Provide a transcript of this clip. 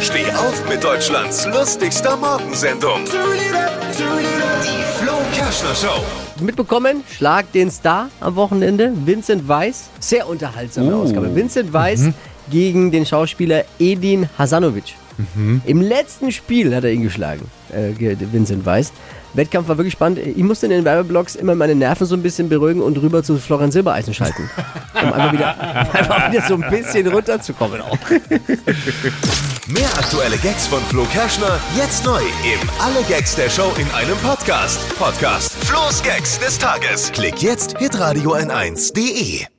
Steh auf mit Deutschlands lustigster Morgensendung. Die Flo Kerschner Show. Mitbekommen, Schlag den Star am Wochenende. Vincent Weiss, sehr unterhaltsame Ausgabe. Vincent Weiss gegen den Schauspieler Edin Hasanovic. Im letzten Spiel hat er ihn geschlagen, äh, Vincent Weiss. Wettkampf war wirklich spannend. Ich musste in den Werbeblocks immer meine Nerven so ein bisschen beruhigen und rüber zu Florian Silbereisen schalten. Um einfach wieder, einfach wieder so ein bisschen runterzukommen auch. Mehr aktuelle Gags von Flo Kerschner jetzt neu im Alle Gags der Show in einem Podcast. Podcast Flo's Gags des Tages. Klick jetzt hitradio n1.de.